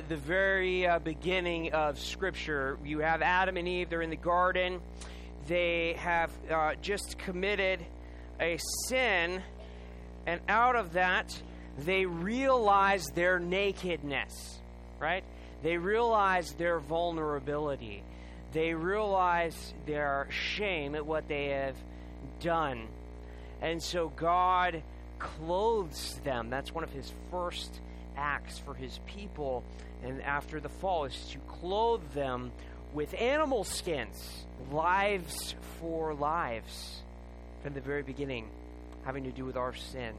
The very uh, beginning of Scripture, you have Adam and Eve, they're in the garden. They have uh, just committed a sin, and out of that, they realize their nakedness, right? They realize their vulnerability. They realize their shame at what they have done. And so God clothes them. That's one of his first acts for his people and after the fall is to clothe them with animal skins, lives for lives from the very beginning, having to do with our sin.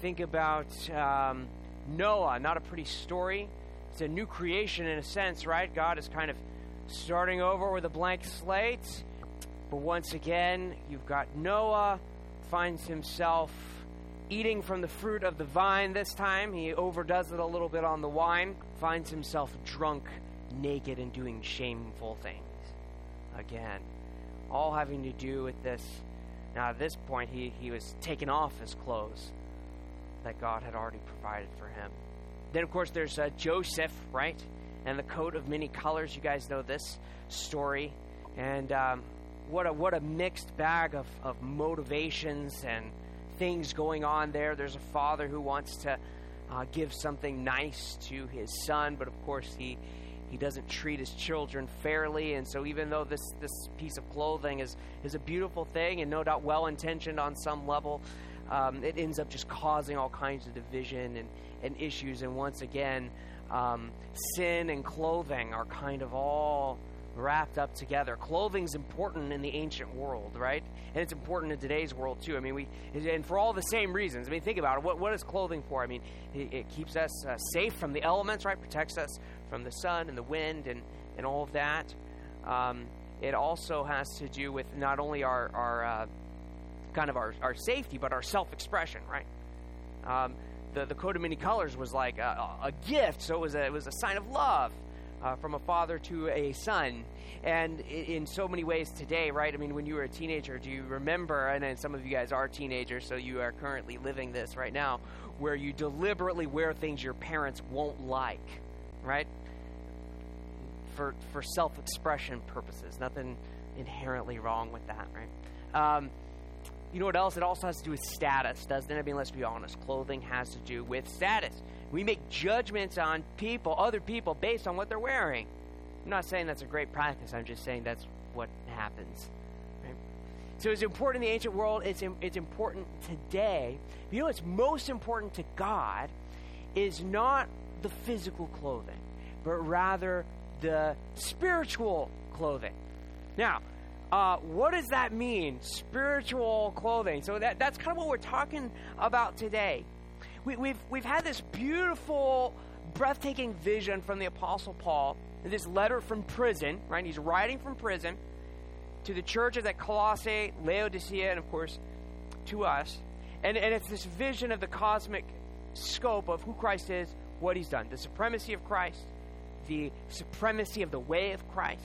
Think about um, Noah, not a pretty story. It's a new creation in a sense, right? God is kind of starting over with a blank slate. But once again, you've got Noah finds himself eating from the fruit of the vine this time. He overdoes it a little bit on the wine, finds himself drunk, naked, and doing shameful things again. All having to do with this. Now, at this point, he, he was taking off his clothes that God had already provided for him. Then, of course, there's uh, Joseph, right? And the coat of many colors. You guys know this story. And um, what, a, what a mixed bag of, of motivations and things going on there. There's a father who wants to uh, give something nice to his son, but of course he he doesn't treat his children fairly. And so, even though this this piece of clothing is is a beautiful thing and no doubt well intentioned on some level, um, it ends up just causing all kinds of division and and issues. And once again, um, sin and clothing are kind of all wrapped up together. Clothing's important in the ancient world, right? And it's important in today's world too. I mean, we and for all the same reasons. I mean, think about it. What what is clothing for? I mean, it, it keeps us uh, safe from the elements, right? Protects us from the sun and the wind and and all of that. Um, it also has to do with not only our our uh, kind of our, our safety, but our self-expression, right? Um, the the coat of many colors was like a, a gift, so it was a, it was a sign of love uh, from a father to a son. And in so many ways today, right? I mean, when you were a teenager, do you remember, and some of you guys are teenagers, so you are currently living this right now, where you deliberately wear things your parents won't like, right? For, for self expression purposes. Nothing inherently wrong with that, right? Um, you know what else? It also has to do with status, doesn't it? I mean, let's be honest. Clothing has to do with status. We make judgments on people, other people, based on what they're wearing. I'm not saying that's a great practice. I'm just saying that's what happens. Right? So it's important in the ancient world. It's, it's important today. You know what's most important to God is not the physical clothing, but rather the spiritual clothing. Now, uh, what does that mean? Spiritual clothing. So that, that's kind of what we're talking about today we, we've, we've had this beautiful, breathtaking vision from the Apostle Paul, this letter from prison, right? He's writing from prison to the churches at Colossae, Laodicea, and of course to us. And, and it's this vision of the cosmic scope of who Christ is, what he's done, the supremacy of Christ, the supremacy of the way of Christ,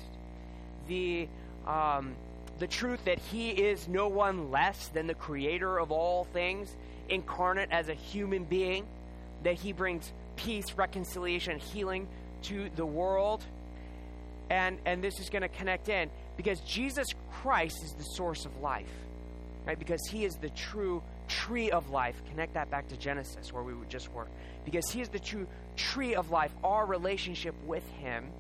the um, the truth that he is no one less than the creator of all things incarnate as a human being, that he brings peace, reconciliation, healing to the world. And, and this is going to connect in because Jesus Christ is the source of life, right? Because he is the true tree of life. Connect that back to Genesis where we just were. Because he is the true tree of life. Our relationship with him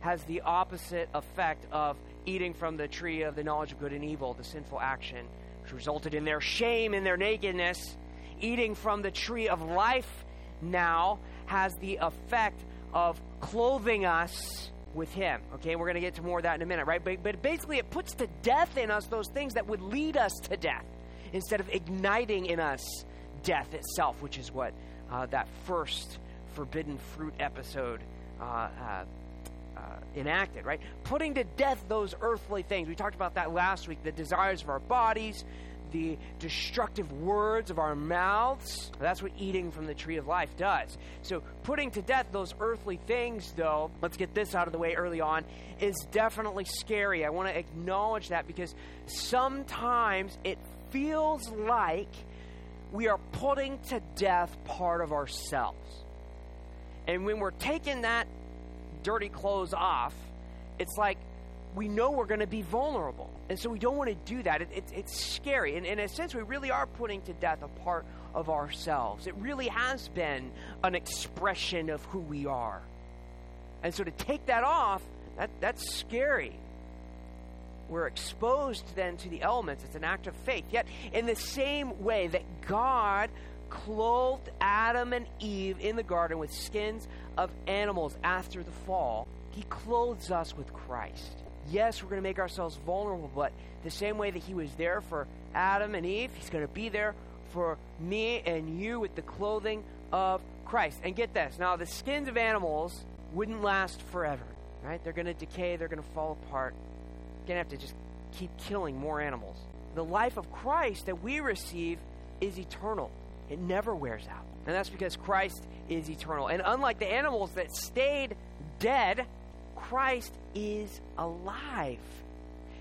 has the opposite effect of eating from the tree of the knowledge of good and evil, the sinful action which resulted in their shame and their nakedness, eating from the tree of life now has the effect of clothing us with Him. Okay, we're going to get to more of that in a minute, right? But, but basically, it puts to death in us those things that would lead us to death instead of igniting in us death itself, which is what uh, that first forbidden fruit episode uh, uh, uh, enacted, right? Putting to death those earthly things. We talked about that last week the desires of our bodies, the destructive words of our mouths. That's what eating from the tree of life does. So, putting to death those earthly things, though, let's get this out of the way early on, is definitely scary. I want to acknowledge that because sometimes it feels like we are putting to death part of ourselves. And when we're taking that dirty clothes off, it's like we know we're going to be vulnerable. And so we don't want to do that. It, it, it's scary. And in a sense, we really are putting to death a part of ourselves. It really has been an expression of who we are. And so to take that off, that, that's scary. We're exposed then to the elements. It's an act of faith. Yet, in the same way that God clothed Adam and Eve in the garden with skins of animals after the fall, He clothes us with Christ. Yes, we're going to make ourselves vulnerable, but the same way that He was there for Adam and Eve, He's going to be there for me and you with the clothing of Christ. And get this now, the skins of animals wouldn't last forever, right? They're going to decay, they're going to fall apart. You're going to have to just keep killing more animals. The life of Christ that we receive is eternal, it never wears out. And that's because Christ is eternal. And unlike the animals that stayed dead, Christ is alive.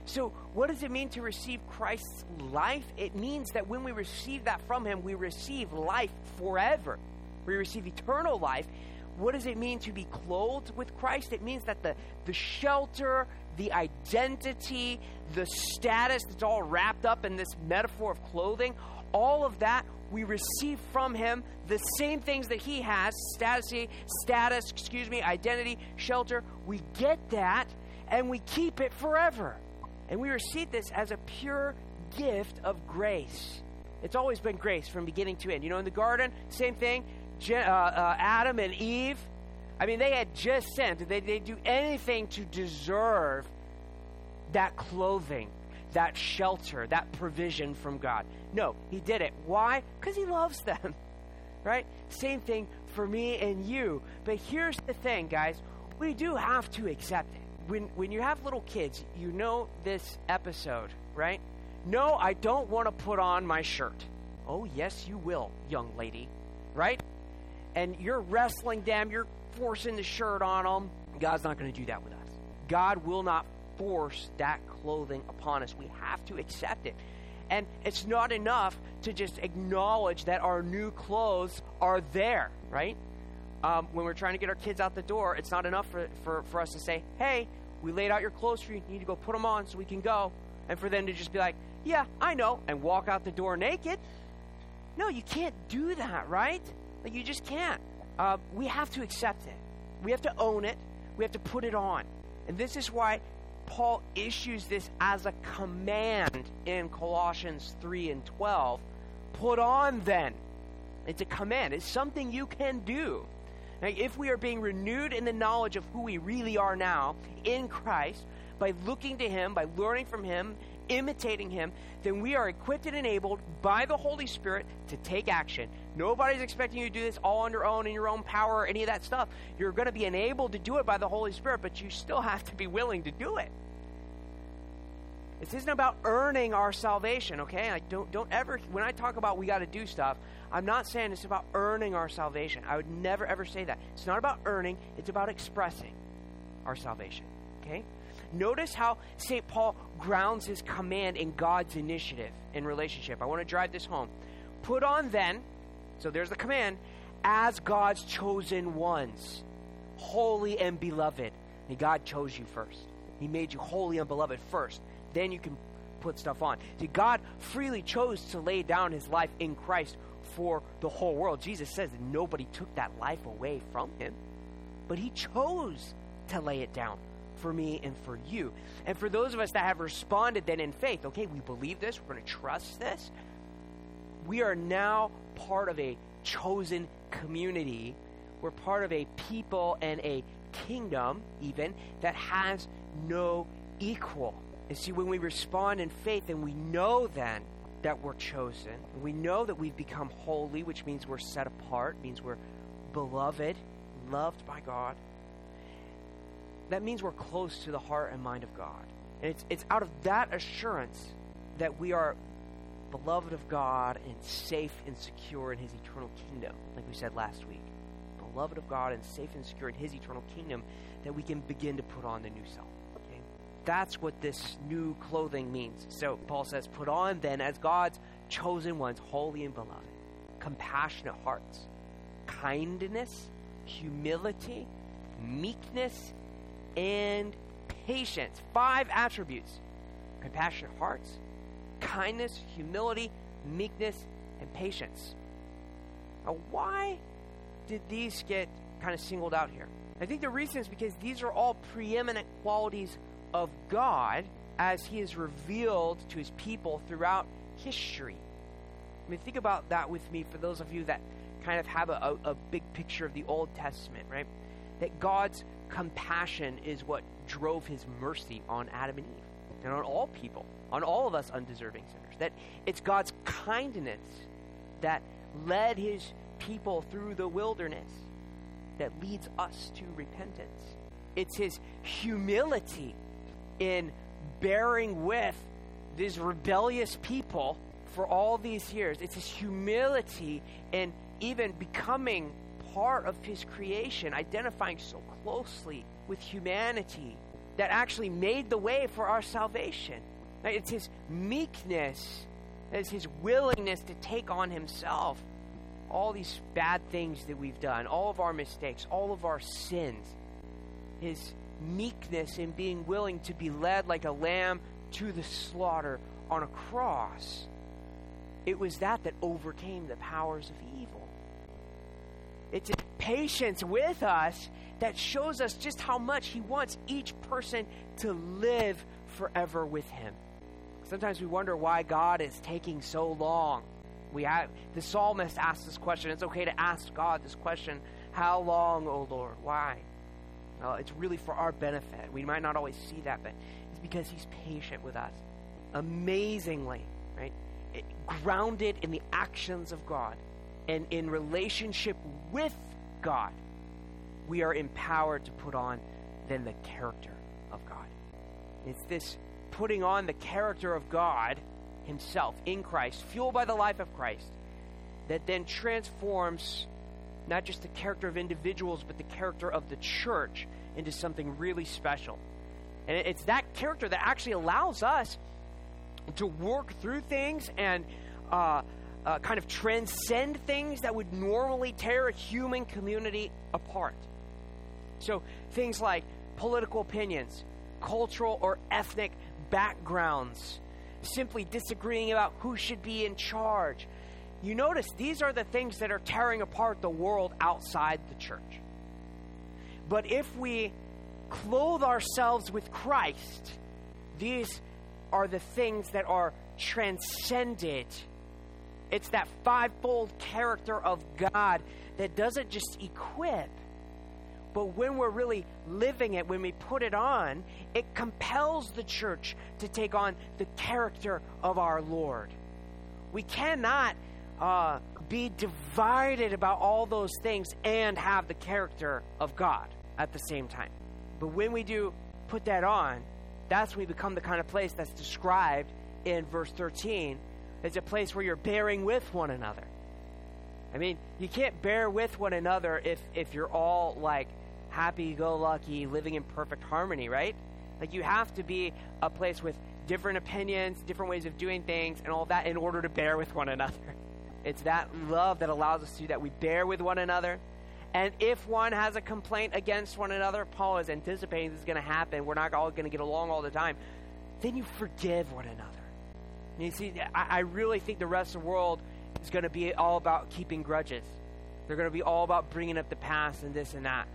So, what does it mean to receive Christ's life? It means that when we receive that from Him, we receive life forever. We receive eternal life. What does it mean to be clothed with Christ? It means that the, the shelter, the identity, the status that's all wrapped up in this metaphor of clothing, all of that we receive from him the same things that he has status status excuse me identity shelter. We get that and we keep it forever. And we receive this as a pure gift of grace. It's always been grace from beginning to end. You know in the garden same thing. Uh, uh, adam and eve i mean they had just sinned. Did they, they do anything to deserve that clothing that shelter, that provision from God. No, he did it. Why? Because he loves them. Right? Same thing for me and you. But here's the thing, guys. We do have to accept it. When, when you have little kids, you know this episode, right? No, I don't want to put on my shirt. Oh, yes, you will, young lady, right? And you're wrestling them, you're forcing the shirt on them. God's not going to do that with us. God will not force that clothing upon us. We have to accept it. And it's not enough to just acknowledge that our new clothes are there, right? Um, when we're trying to get our kids out the door, it's not enough for, for, for us to say, hey, we laid out your clothes for you. You need to go put them on so we can go. And for them to just be like, yeah, I know, and walk out the door naked. No, you can't do that, right? Like, you just can't. Uh, we have to accept it. We have to own it. We have to put it on. And this is why Paul issues this as a command in Colossians 3 and 12. Put on then. It's a command, it's something you can do. Now, if we are being renewed in the knowledge of who we really are now in Christ, by looking to Him, by learning from Him, imitating Him, then we are equipped and enabled by the Holy Spirit to take action. Nobody's expecting you to do this all on your own in your own power or any of that stuff. You're going to be enabled to do it by the Holy Spirit, but you still have to be willing to do it. This isn't about earning our salvation, okay? Like don't don't ever when I talk about we got to do stuff, I'm not saying it's about earning our salvation. I would never ever say that. It's not about earning, it's about expressing our salvation, okay? Notice how St. Paul grounds his command in God's initiative in relationship. I want to drive this home. Put on then, so there's the command, as God's chosen ones, holy and beloved. And God chose you first. He made you holy and beloved first. Then you can put stuff on. See, God freely chose to lay down his life in Christ for the whole world. Jesus says that nobody took that life away from him, but he chose to lay it down for me and for you. And for those of us that have responded then in faith, okay, we believe this, we're going to trust this. We are now part of a chosen community. We're part of a people and a kingdom, even, that has no equal. And see, when we respond in faith and we know then that we're chosen, we know that we've become holy, which means we're set apart, means we're beloved, loved by God, that means we're close to the heart and mind of God. And it's, it's out of that assurance that we are beloved of God and safe and secure in His eternal kingdom, like we said last week. Beloved of God and safe and secure in His eternal kingdom, that we can begin to put on the new self. Okay? That's what this new clothing means. So Paul says, Put on then as God's chosen ones, holy and beloved, compassionate hearts, kindness, humility, meekness, and patience. Five attributes compassionate hearts, kindness, humility, meekness, and patience. Now, why did these get kind of singled out here? I think the reason is because these are all preeminent qualities of God as He is revealed to His people throughout history. I mean, think about that with me for those of you that kind of have a, a, big picture of the Old Testament, right? That God's compassion is what drove His mercy on Adam and Eve and on all people, on all of us undeserving sinners. That it's God's kindness that led His people through the wilderness that leads us to repentance. It's his humility in bearing with these rebellious people for all these years. It's his humility in even becoming part of his creation, identifying so closely with humanity that actually made the way for our salvation. It's his meekness, it's his willingness to take on himself all these bad things that we've done, all of our mistakes, all of our sins, his meekness in being willing to be led like a lamb to the slaughter on a cross. It was that that overcame the powers of evil. It's his patience with us that shows us just how much he wants each person to live forever with him. Sometimes we wonder why God is taking so long we have the psalmist asks this question. It's okay to ask God this question: How long, O Lord? Why? Well, it's really for our benefit. We might not always see that, but it's because He's patient with us. Amazingly, right? It, grounded in the actions of God and in relationship with God, we are empowered to put on then the character of God. It's this putting on the character of God himself in Christ, fueled by the life of Christ, that then transforms not just the character of individuals, but the character of the church into something really special. And it's that character that actually allows us to work through things and uh, uh, kind of transcend things that would normally tear a human community apart. So things like political opinions, cultural or ethnic backgrounds, simply disagreeing about who should be in charge. You notice these are the things that are tearing apart the world outside the church. But if we clothe ourselves with Christ, these are the things that are transcended. It's that fivefold character of God that doesn't just equip, but when we're really living it, when we put it on, it compels the church to take on the character of our Lord. We cannot uh, be divided about all those things and have the character of God at the same time. But when we do put that on, that's when we become the kind of place that's described in verse 13 as a place where you're bearing with one another. I mean, you can't bear with one another if, if you're all like happy go lucky, living in perfect harmony, right? Like you have to be a place with different opinions, different ways of doing things, and all that in order to bear with one another. It's that love that allows us to do that. We bear with one another. And if one has a complaint against one another, Paul is anticipating this is going to happen. We're not all going to get along all the time. Then you forgive one another. And you see, I, I really think the rest of the world is going to be all about keeping grudges. They're going to be all about bringing up the past and this and that.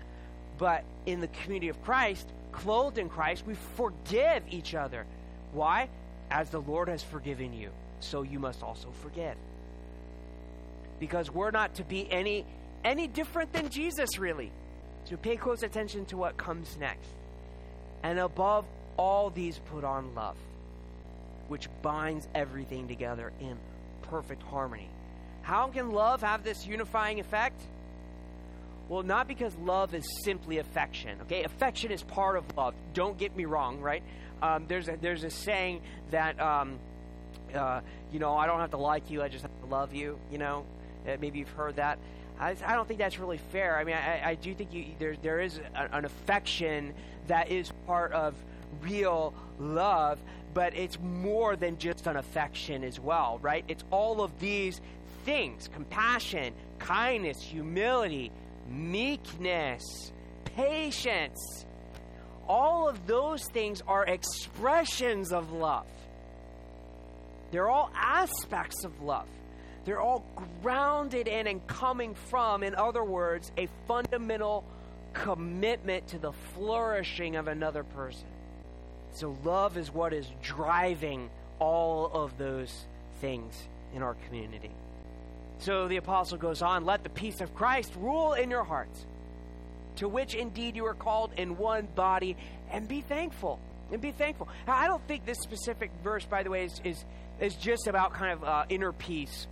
But in the community of Christ, clothed in Christ, we forgive each other. Why? As the Lord has forgiven you, so you must also forgive. Because we're not to be any any different than Jesus really. So pay close attention to what comes next. And above all these put on love, which binds everything together in perfect harmony. How can love have this unifying effect? Well, not because love is simply affection. Okay, affection is part of love. Don't get me wrong, right? Um, there's a, there's a saying that um, uh, you know I don't have to like you, I just have to love you. You know, uh, maybe you've heard that. I, I, don't think that's really fair. I mean, I, I do think you, there there is a, an affection that is part of real love, but it's more than just an affection as well, right? It's all of these things: compassion, kindness, humility meekness, patience. All of those things are expressions of love. They're all aspects of love. They're all grounded in and coming from, in other words, a fundamental commitment to the flourishing of another person. So, love is what is driving all of those things in our community. So the apostle goes on, let the peace of Christ rule in your hearts, to which indeed you are called in one body, and be thankful. And be thankful. Now, I don't think this specific verse, by the way, is, is, is just about kind of uh, inner peace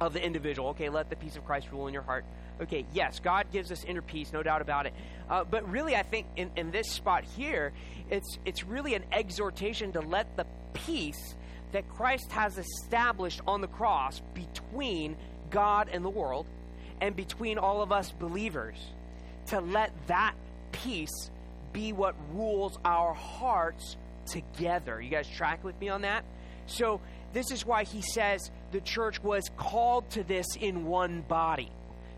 of the individual. Okay, let the peace of Christ rule in your heart. Okay, yes, God gives us inner peace, no doubt about it. Uh, but really, I think in, in this spot here, it's, it's really an exhortation to let the peace that Christ has established on the cross between God and the world and between all of us believers, to let that peace be what rules our hearts together. You guys track with me on that? So, this is why he says the church was called to this in one body.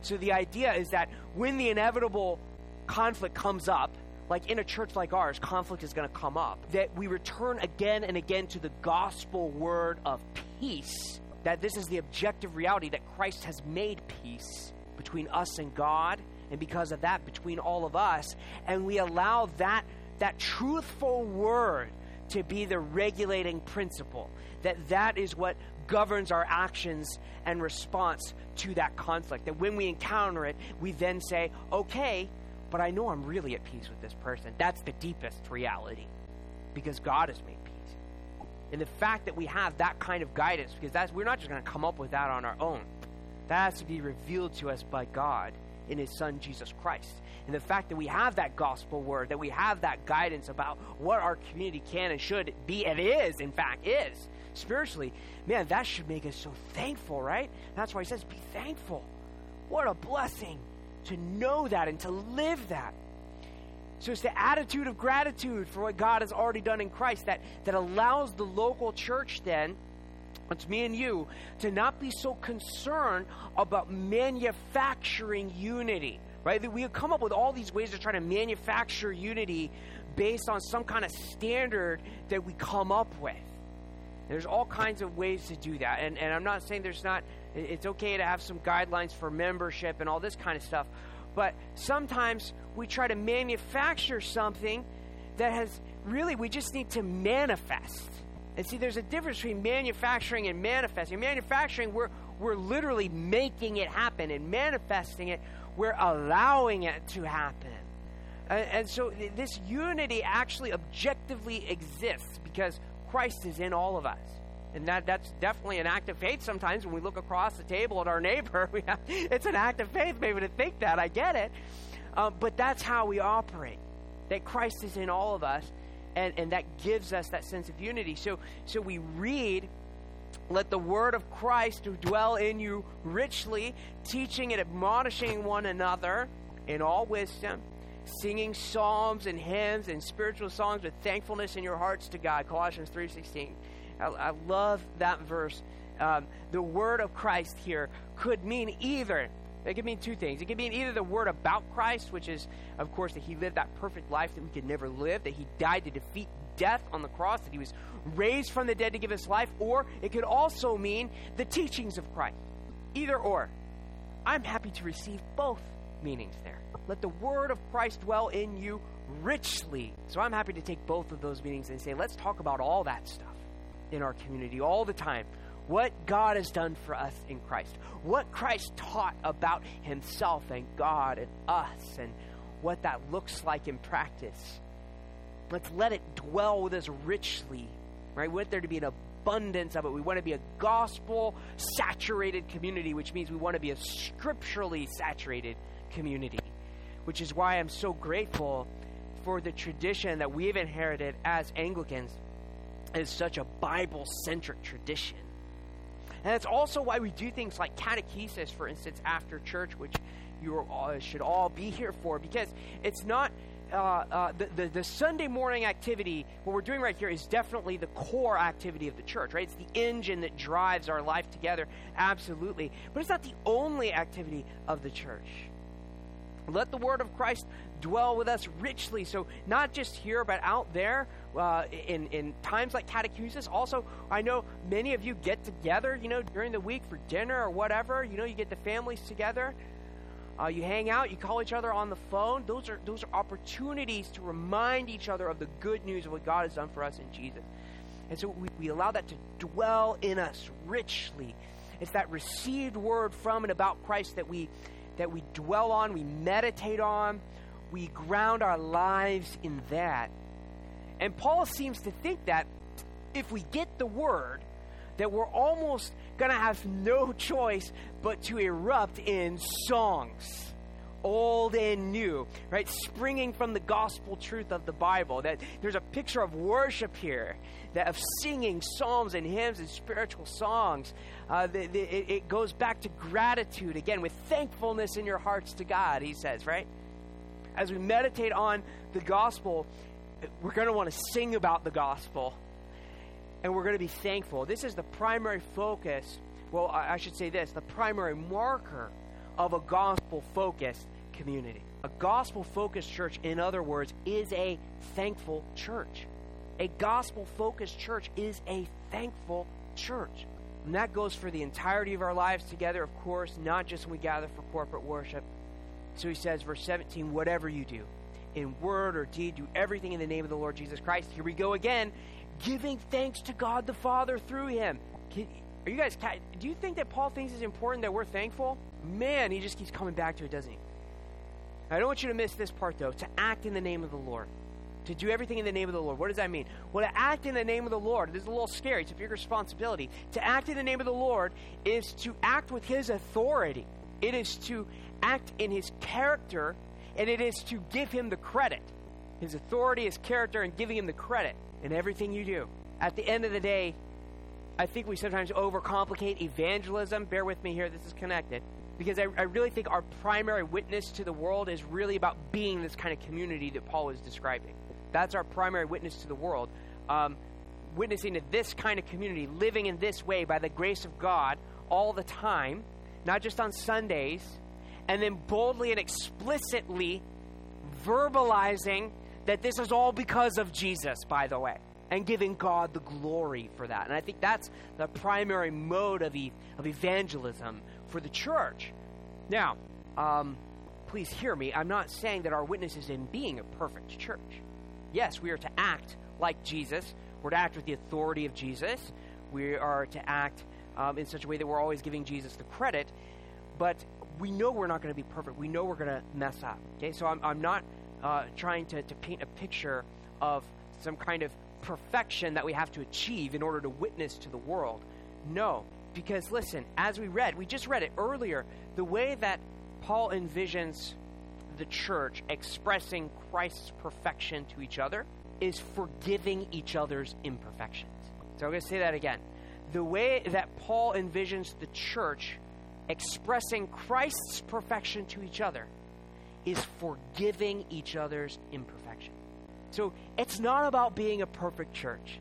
So, the idea is that when the inevitable conflict comes up, like in a church like ours, conflict is going to come up, that we return again and again to the gospel word of peace. That this is the objective reality that Christ has made peace between us and God, and because of that, between all of us. And we allow that, that truthful word to be the regulating principle. That that is what governs our actions and response to that conflict. That when we encounter it, we then say, okay, but I know I'm really at peace with this person. That's the deepest reality because God has made peace. And the fact that we have that kind of guidance, because that's, we're not just going to come up with that on our own, that has to be revealed to us by God in His Son, Jesus Christ. And the fact that we have that gospel word, that we have that guidance about what our community can and should be, and is, in fact, is spiritually, man, that should make us so thankful, right? That's why He says, be thankful. What a blessing to know that and to live that. So it's the attitude of gratitude for what God has already done in Christ that, that allows the local church then, it's me and you, to not be so concerned about manufacturing unity. Right? That we come up with all these ways to try to manufacture unity based on some kind of standard that we come up with. There's all kinds of ways to do that. And, and I'm not saying there's not, it's okay to have some guidelines for membership and all this kind of stuff. But sometimes we try to manufacture something that has really, we just need to manifest. And see, there's a difference between manufacturing and manifesting. Manufacturing, we're, we're literally making it happen, and manifesting it, we're allowing it to happen. And, and so this unity actually objectively exists because Christ is in all of us. And that, that's definitely an act of faith sometimes when we look across the table at our neighbor. Have, it's an act of faith maybe to think that. I get it. Um, but that's how we operate. That Christ is in all of us, and, and that gives us that sense of unity. So, so we read, let the word of Christ dwell in you richly, teaching and admonishing one another in all wisdom singing psalms and hymns and spiritual songs with thankfulness in your hearts to God. Colossians 3.16. I, I love that verse. Um, the word of Christ here could mean either it could mean two things. It could mean either the word about Christ, which is, of course, that he lived that perfect life that we could never live, that he died to defeat death on the cross, that he was raised from the dead to give us life, or it could also mean the teachings of Christ. Either or. I'm happy to receive both meanings there. Let the word of Christ dwell in you richly. So I'm happy to take both of those meanings and say, let's talk about all that stuff in our community all the time. What God has done for us in Christ. What Christ taught about himself and God and us and what that looks like in practice. Let's let it dwell with us richly, right? We want there to be an abundance of it. We want to be a gospel saturated community, which means we want to be a scripturally saturated community which is why I'm so grateful for the tradition that we've inherited as Anglicans is such a Bible centric tradition. And that's also why we do things like catechesis, for instance, after church, which you all, should all be here for, because it's not. Uh, uh, the, the, the, Sunday morning activity, what we're doing right here, is definitely the core activity of the church, right? It's the engine that drives our life together, absolutely. But it's not the only activity of the church. Let the word of Christ dwell with us richly. So, not just here, but out there uh, in, in times like catechesis. Also, I know many of you get together, you know, during the week for dinner or whatever. You know, you get the families together. Uh, you hang out, you call each other on the phone. Those are, those are opportunities to remind each other of the good news of what God has done for us in Jesus. And so we, we allow that to dwell in us richly. It's that received word from and about Christ that we that we dwell on, we meditate on, we ground our lives in that. And Paul seems to think that if we get the word, that we're almost going to have no choice but to erupt in songs old and new, right? Springing from the gospel truth of the Bible. That there's a picture of worship here, that of singing psalms and hymns and spiritual songs. Uh, the, the, it, it goes back to gratitude again, with thankfulness in your hearts to God. He says, right? As we meditate on the gospel, we're going to want to sing about the gospel, and we're going to be thankful. This is the primary focus. Well, I should say this: the primary marker of a gospel focused community. A gospel focused church, in other words, is a thankful church. A gospel focused church is a thankful church. And that goes for the entirety of our lives together, of course, not just when we gather for corporate worship. So he says, verse 17, whatever you do, in word or deed, do everything in the name of the Lord Jesus Christ. Here we go again, giving thanks to God the Father through him. Can, are you guys, do you think that Paul thinks it's important that we're thankful? Man, he just keeps coming back to it, doesn't he? I don't want you to miss this part, though to act in the name of the Lord. To do everything in the name of the Lord. What does that mean? Well, to act in the name of the Lord, this is a little scary. It's a big responsibility. To act in the name of the Lord is to act with His authority, it is to act in His character, and it is to give Him the credit. His authority, His character, and giving Him the credit in everything you do. At the end of the day, I think we sometimes overcomplicate evangelism. Bear with me here, this is connected. Because I, I, really think our primary witness to the world is really about being this kind of community that Paul is describing. That's our primary witness to the world. Um, witnessing to this kind of community, living in this way by the grace of God all the time, not just on Sundays, and then boldly and explicitly verbalizing that this is all because of Jesus, by the way and giving God the glory for that. And I think that's the primary mode of, e- of evangelism for the church. Now, um, please hear me. I'm not saying that our witness is in being a perfect church. Yes, we are to act like Jesus, we're to act with the authority of Jesus, we are to act um, in such a way that we're always giving Jesus the credit, but we know we're not going to be perfect. We know we're going to mess up. Okay, so I'm, I'm not uh, trying to, to paint a picture of some kind of perfection that we have to achieve in order to witness to the world. No, because listen, as we read, we just read it earlier, the way that Paul envisions the church expressing Christ's perfection to each other is forgiving each other's imperfections. So I'm going to say that again. The way that Paul envisions the church expressing Christ's perfection to each other is forgiving each other's imperfection. So it's not about being a perfect church.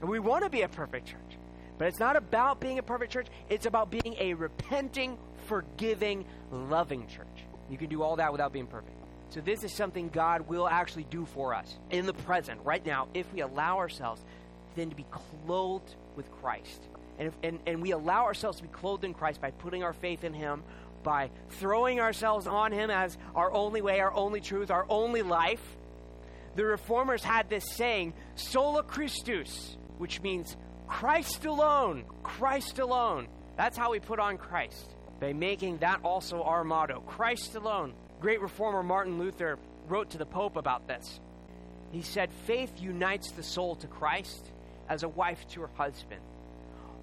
And We want to be a perfect church. But it's not about being a perfect church. It's about being a repenting, forgiving, loving church. You can do all that without being perfect. So this is something God will actually do for us in the present, right now, if we allow ourselves then to be clothed with Christ. And, if, and, and we allow ourselves to be clothed in Christ by putting our faith in Him, by throwing ourselves on Him as our only way, our only truth, our only life, the reformers had this saying, sola Christus, which means Christ alone, Christ alone. That's how we put on Christ, by making that also our motto Christ alone. Great reformer Martin Luther wrote to the Pope about this. He said, Faith unites the soul to Christ as a wife to her husband.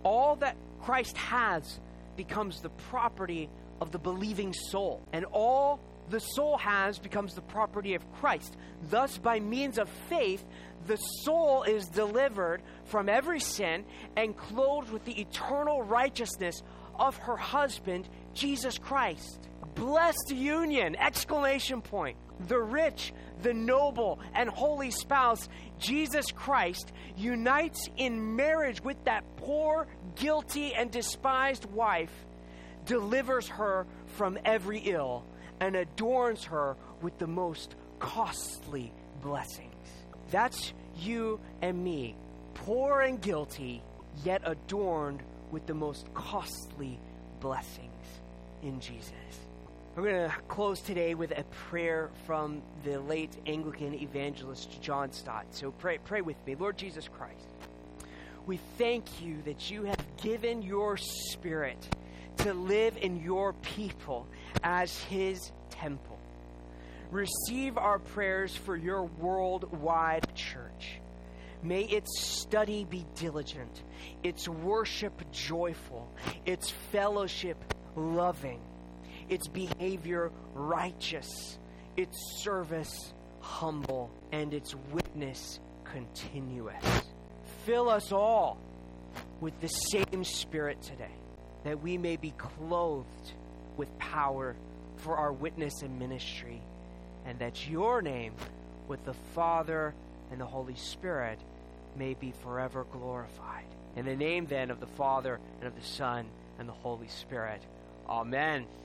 All that Christ has becomes the property of the believing soul, and all the soul has becomes the property of Christ. Thus, by means of faith, the soul is delivered from every sin and clothed with the eternal righteousness of her husband, Jesus Christ. Blessed union! Exclamation point. The rich, the noble, and holy spouse, Jesus Christ, unites in marriage with that poor, guilty, and despised wife, delivers her from every ill and adorns her with the most costly blessings. That's you and me, poor and guilty, yet adorned with the most costly blessings in Jesus. We're going to close today with a prayer from the late Anglican evangelist John Stott. So pray, pray with me. Lord Jesus Christ, we thank you that you have given your Spirit to live in your people as his temple. Receive our prayers for your worldwide church. May its study be diligent, its worship joyful, its fellowship loving its behavior righteous, its service humble, and its witness continuous. Fill us all with the same Spirit today, that we may be clothed with power for our witness and ministry, and that your name, with the Father and the Holy Spirit, may be forever glorified. In the name then of the Father and of the Son and the Holy Spirit. Amen.